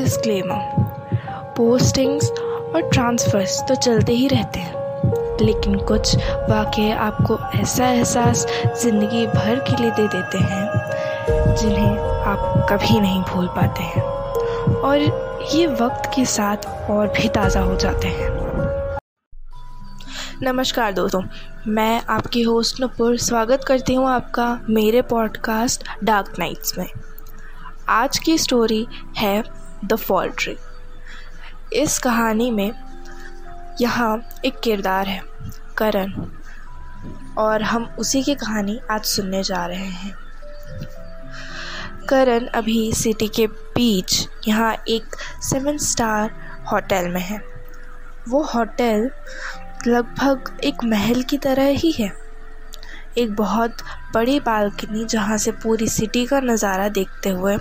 Disclaimer postings और transfers तो चलते ही रहते हैं, लेकिन कुछ वाक्य आपको ऐसा एहसास ज़िंदगी भर के लिए दे देते हैं, जिन्हें आप कभी नहीं भूल पाते हैं। और ये वक्त के साथ और भी ताज़ा हो जाते हैं। नमस्कार दोस्तों, मैं आपकी होस्ट नुपुर, स्वागत करती हूँ आपका मेरे पॉडकास्ट डार्क नाइट्स में। आज की स्टोरी है द फॉल ट्री। इस कहानी में यहाँ एक किरदार है, करण, और हम उसी की कहानी आज सुनने जा रहे हैं। करण अभी सिटी के बीच, यहाँ एक सेवन स्टार होटल में है। वो होटल लगभग एक महल की तरह ही है। एक बहुत बड़ी बालकनी जहाँ से पूरी सिटी का नज़ारा देखते हुए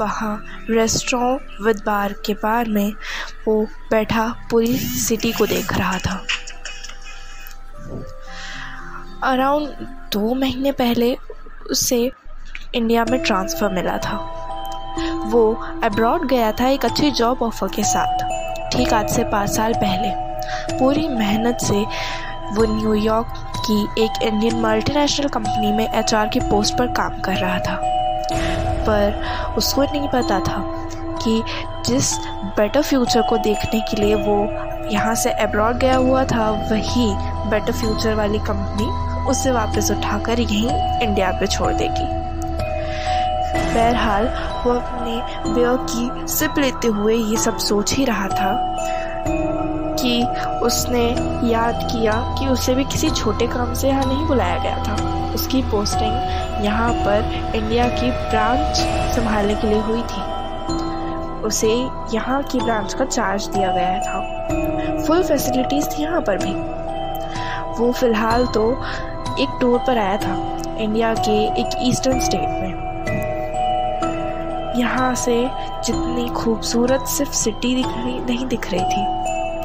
वहाँ रेस्टोरेंट विद बार के बार में वो बैठा पूरी सिटी को देख रहा था। अराउंड दो महीने पहले उसे इंडिया में ट्रांसफ़र मिला था। वो अब्रॉड गया था एक अच्छी जॉब ऑफ़र के साथ। ठीक आज से पाँच साल पहले। पूरी मेहनत से वो न्यूयॉर्क की एक इंडियन मल्टीनेशनल कंपनी में एचआर की पोस्ट पर काम कर रहा था। पर उसको नहीं पता था कि जिस बेटर फ्यूचर को देखने के लिए वो यहाँ से अब्रॉड गया हुआ था, वही बेटर फ्यूचर वाली कंपनी उसे वापस उठाकर यहीं इंडिया पे छोड़ देगी। बहरहाल, वो अपने बेयर की सिप लेते हुए ये सब सोच ही रहा था कि उसने याद किया कि उसे भी किसी छोटे काम से यहाँ नहीं बुलाया गया था। उसकी पोस्टिंग यहाँ पर इंडिया की ब्रांच संभालने के लिए हुई थी। उसे यहाँ की ब्रांच का चार्ज दिया गया था। फुल फैसिलिटीज़ थी यहाँ पर भी। वो फ़िलहाल तो एक टूर पर आया था इंडिया के एक ईस्टर्न स्टेट में। यहाँ से जितनी खूबसूरत सिर्फ़ सिटी दिख रही, नहीं दिख रही थी,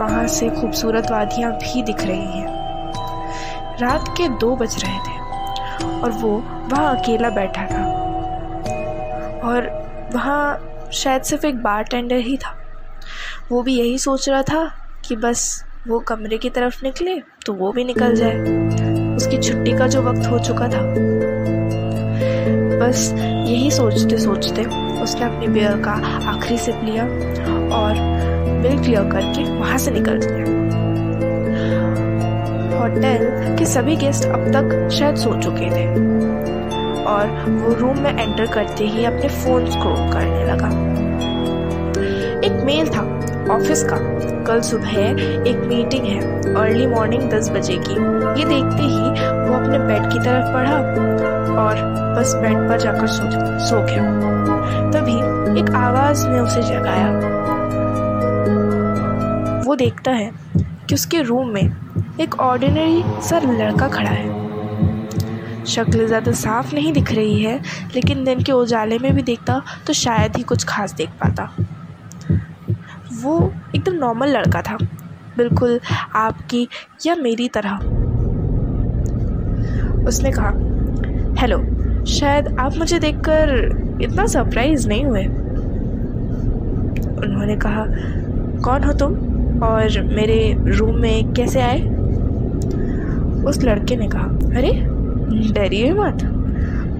वहाँ से खूबसूरत वादियाँ भी दिख रही हैं। रात के दो बज रहे थे। और वो वहाँ अकेला बैठा था। और वहाँ शायद सिर्फ़ एक बार टेंडर ही था। वो भी यही सोच रहा था कि बस वो कमरे की तरफ़ निकले तो वो भी निकल जाए। उसकी छुट्टी का जो वक्त हो चुका था। बस यही सोचते सोचते उसने अपनी बियर का आखिरी सिप लिया और बिल क्लियर करके वहाँ से निकल गया। होटल के सभी गेस्ट अब तक शायद सो चुके थे। और वो रूम में एंटर करते ही अपने फ़ोन स्क्रॉल करने लगा। एक मेल था ऑफ़िस का। कल सुबह एक मीटिंग है अर्ली मॉर्निंग दस बजे की। ये देखते ही वो अपने बेड की तरफ़ बढ़ा और बस बेड पर जाकर सो सो गया। तभी एक आवाज़ ने उसे जगाया। वो देखता है कि उसके रूम में एक ऑर्डिनरी सा लड़का खड़ा है। शक्ल ज़्यादा साफ़ नहीं दिख रही है, लेकिन दिन के उजाले में भी देखता तो शायद ही कुछ खास देख पाता। वो एकदम नॉर्मल लड़का था। बिल्कुल आपकी या मेरी तरह। उसने कहा, हेलो, शायद आप मुझे देखकर इतना सरप्राइज़ नहीं हुए? उन्होंने कहा, कौन हो तुम और मेरे रूम में कैसे आए? उस लड़के ने कहा, अरे डरिए मत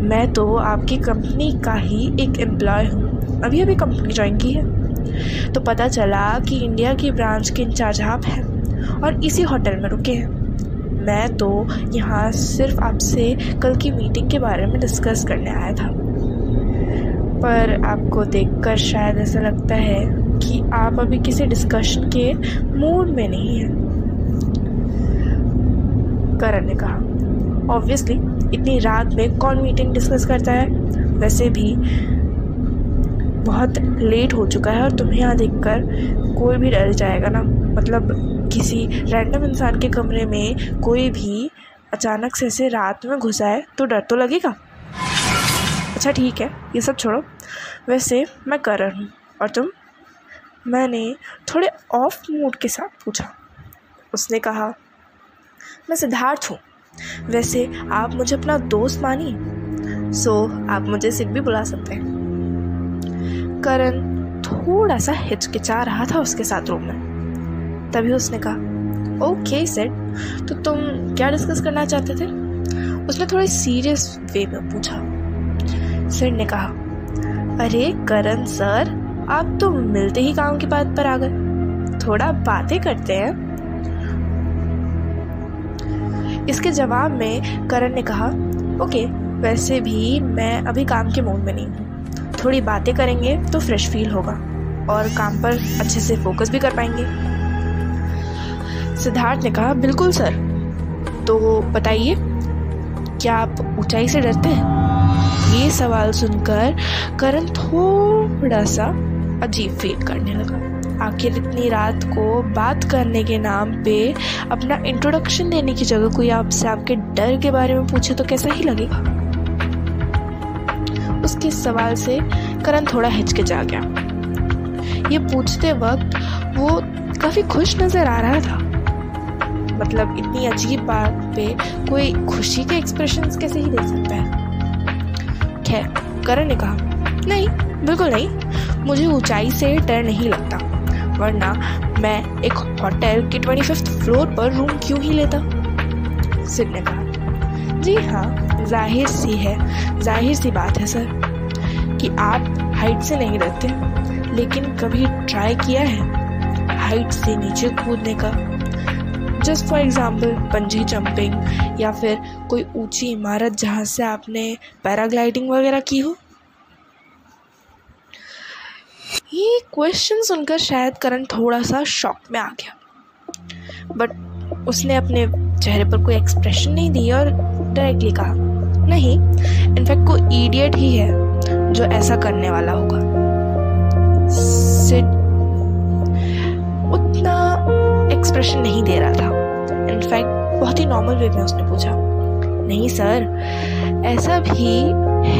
मैं तो आपकी कंपनी का ही एक एम्प्लॉय हूँ। अभी अभी कंपनी ज्वाइन की है। तो पता चला कि इंडिया की ब्रांच के इंचार्ज आप हैं और इसी होटल में रुके हैं। मैं तो यहाँ सिर्फ़ आपसे कल की मीटिंग के बारे में डिस्कस करने आया था। पर आपको देखकर शायद ऐसा लगता है कि आप अभी किसी डिस्कशन के मूड में नहीं हैं। करण ने कहा। ऑब्वियसली इतनी रात में कौन मीटिंग डिस्कस करता है? वैसे भी बहुत लेट हो चुका है और तुम्हें यहाँ देखकर कोई भी डर जाएगा ना। मतलब किसी रैंडम इंसान के कमरे में कोई भी अचानक से ऐसे रात में घुसा है तो डर तो लगेगा? अच्छा ठीक है, ये सब छोड़ो। वैसे मैं करण हूँ और तुम? मैंने थोड़े ऑफ़ मूड के साथ पूछा। उसने कहा मैं सिद्धार्थ हूँ। वैसे आप मुझे अपना दोस्त मानिए। सो आप मुझे सिख भी बुला सकते हैं। करण थोड़ा सा हिचकिचा रहा था उसके साथ रूम में। तभी उसने कहा ओके सेट तो तुम क्या डिस्कस करना चाहते थे? उसने थोड़ी सीरियस वे में पूछा। सिर ने कहा, अरे, करण सर, आप तो मिलते ही काम की बात पर आ गए। थोड़ा बातें करते हैं। इसके जवाब में करण ने कहा, ओके, वैसे भी मैं अभी काम के मूड में नहीं हूँ। थोड़ी बातें करेंगे तो फ्रेश फील होगा और काम पर अच्छे से फोकस भी कर पाएँगे। सिद्धार्थ ने कहा, बिल्कुल, सर। तो बताइए, क्या आप ऊंचाई से डरते हैं? ये सवाल सुनकर करण थोड़ा सा अजीब फील करने लगा। आखिर इतनी रात को बात करने के नाम पे अपना इंट्रोडक्शन देने की जगह कोई आपसे आपके डर के बारे में पूछे तो कैसा ही लगेगा उसके सवाल से करण थोड़ा हिचकिचा गया। ये पूछते वक्त वो काफ़ी खुश नज़र आ रहा था। मतलब इतनी अजीब बात पे कोई खुशी के एक्सप्रेशन कैसे ही दे सकता है? खैर, करण ने कहा, नहीं, बिल्कुल नहीं। मुझे ऊंचाई से डर नहीं लगता। वरना मैं एक होटल के ट्वेंटी फिफ्थ फ्लोर पर रूम क्यों ही लेता? सिड ने कहा, जी हाँ ज़ाहिर सी है, ज़ाहिर सी बात है सर, कि आप हाइट से नहीं रहते लेकिन कभी ट्राई किया है हाइट से नीचे कूदने का? Just for example bungee jumping या फिर कोई ऊँची इमारत जहाँ से आपने पैराग्लाइडिंग वगैरह की हो? ये क्वेश्चन सुनकर शायद करण थोड़ा सा शॉक में आ गया। बट उसने अपने चेहरे पर कोई एक्सप्रेशन नहीं दी और डायरेक्टली कहा, नहीं इनफैक्ट कोई इडियट ही है जो ऐसा करने वाला होगा। सिड उतना एक्सप्रेशन नहीं दे रहा था। इनफैक्ट बहुत ही नॉर्मल वे में उसने पूछा, नहीं सर, ऐसा भी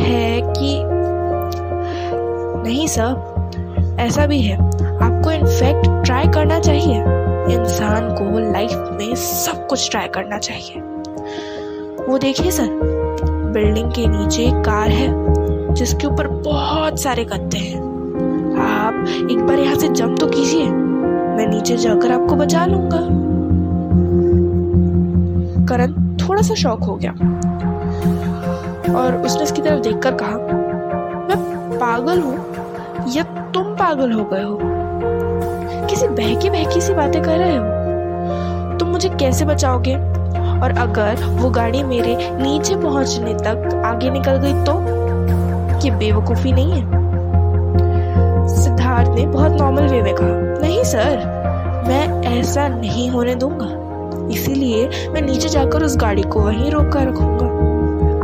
है कि, नहीं सर ऐसा भी है। आपको इनफैक्ट ट्राई करना चाहिए। इंसान को लाइफ में सब कुछ ट्राई करना चाहिए। वो देखिए सर बिल्डिंग के नीचे एक कार है, जिसके ऊपर बहुत सारे गद्दे हैं। आप एक बार यहाँ से जंप तो कीजिए। मैं नीचे जाकर आपको बचा लूँगा। करण, थोड़ा सा शौक हो गया। और उसने उसकी तरफ़ देखकर कहा, मैं पागल हूँ या तुम पागल हो गए हो। किसी बहकी बहकी सी बातें कर रहे हो? तुम मुझे कैसे बचाओगे? और अगर वो गाड़ी मेरे नीचे पहुँचने तक आगे निकल गई तो? ये बेवकूफ़ी नहीं है। सिद्धार्थ ने बहुत नॉर्मल वे में कहा, नहीं सर मैं ऐसा नहीं होने दूँगा। इसीलिए मैं नीचे जाकर उस गाड़ी को वहीं रोक कर रखूँगा।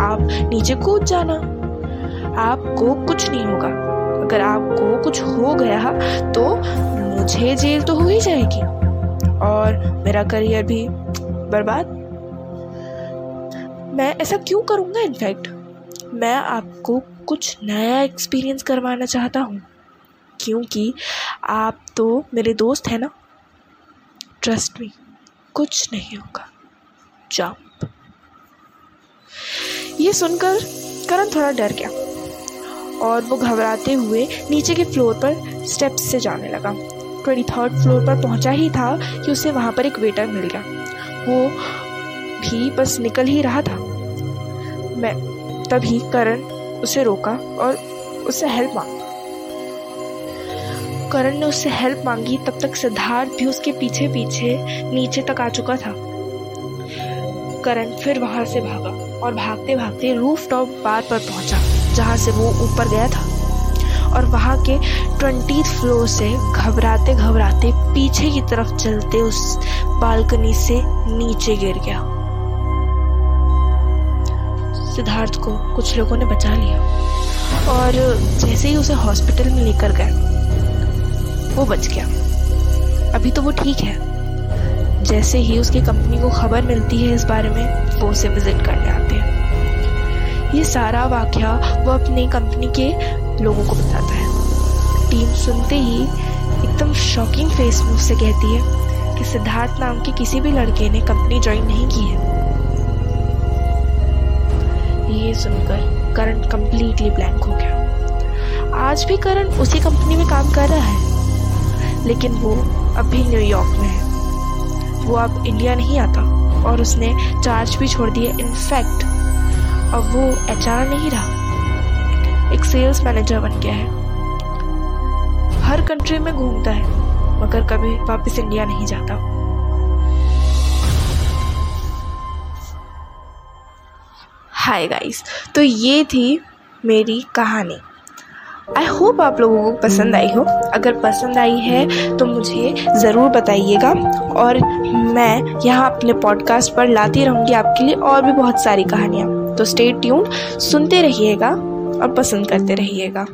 आप नीचे कूद जाना। आपको कुछ नहीं होगा। अगर आपको कुछ हो गया तो मुझे जेल तो हो ही जाएगी। और मेरा करियर भी बर्बाद। मैं ऐसा क्यों करूँगा इनफैक्ट मैं आपको कुछ नया एक्सपीरियंस करवाना चाहता हूँ। क्योंकि आप तो मेरे दोस्त हैं ना? ट्रस्ट मी कुछ नहीं होगा। जंप ये सुनकर करण थोड़ा डर गया। और वो घबराते हुए नीचे के फ्लोर पर स्टेप्स से जाने लगा। ट्वेंटी थर्ड फ्लोर पर पहुँचा ही था कि उसे वहाँ पर एक वेटर मिल गया। वो भी बस निकल ही रहा था। मैं तभी करण उसे रोका और उससे हेल्प मांगी। करण ने उससे हेल्प मांगी, तब तक सिद्धार्थ भी उसके पीछे पीछे नीचे तक आ चुका था। करण फिर वहाँ से भागा और भागते भागते रूफ टॉप बार पर पहुँचा। जहाँ से वो ऊपर गया था और वहाँ के ट्वेंटी फ्लोर से घबराते घबराते पीछे की तरफ़ चलते उस बालकनी से नीचे गिर गया। सिद्धार्थ को कुछ लोगों ने बचा लिया और जैसे ही उसे हॉस्पिटल में लेकर गए, वो बच गया। अभी तो वो ठीक है। जैसे ही उसकी कंपनी को खबर मिलती है इस बारे में, वो उसे विज़िट करने आते हैं। ये सारा वाक्य वो अपनी कंपनी के लोगों को बताता है। टीम सुनते ही एकदम शॉकिंग फेस में उससे कहती है कि सिद्धार्थ नाम के किसी भी लड़के ने कंपनी ज्वाइन नहीं की है। ये सुनकर करण कंप्लीटली ब्लैंक हो गया। आज भी करण उसी कंपनी में काम कर रहा है, लेकिन वो अभी न्यूयॉर्क में है। वो अब इंडिया नहीं आता और उसने चार्ज भी छोड़ दिए इनफैक्ट अब वो एच नहीं रहा। एक सेल्स मैनेजर बन गया है। हर कंट्री में घूमता है, मगर कभी वापस इंडिया नहीं जाता। हाय गाइस तो ये थी मेरी कहानी। आई होप आप लोगों को पसंद आई हो। अगर पसंद आई है तो मुझे ज़रूर बताइएगा। और मैं यहाँ अपने पॉडकास्ट पर लाती रहूँगी आपके लिए और भी बहुत सारी कहानियाँ। तो स्टे ट्यून सुनते रहिएगा और पसंद करते रहिएगा।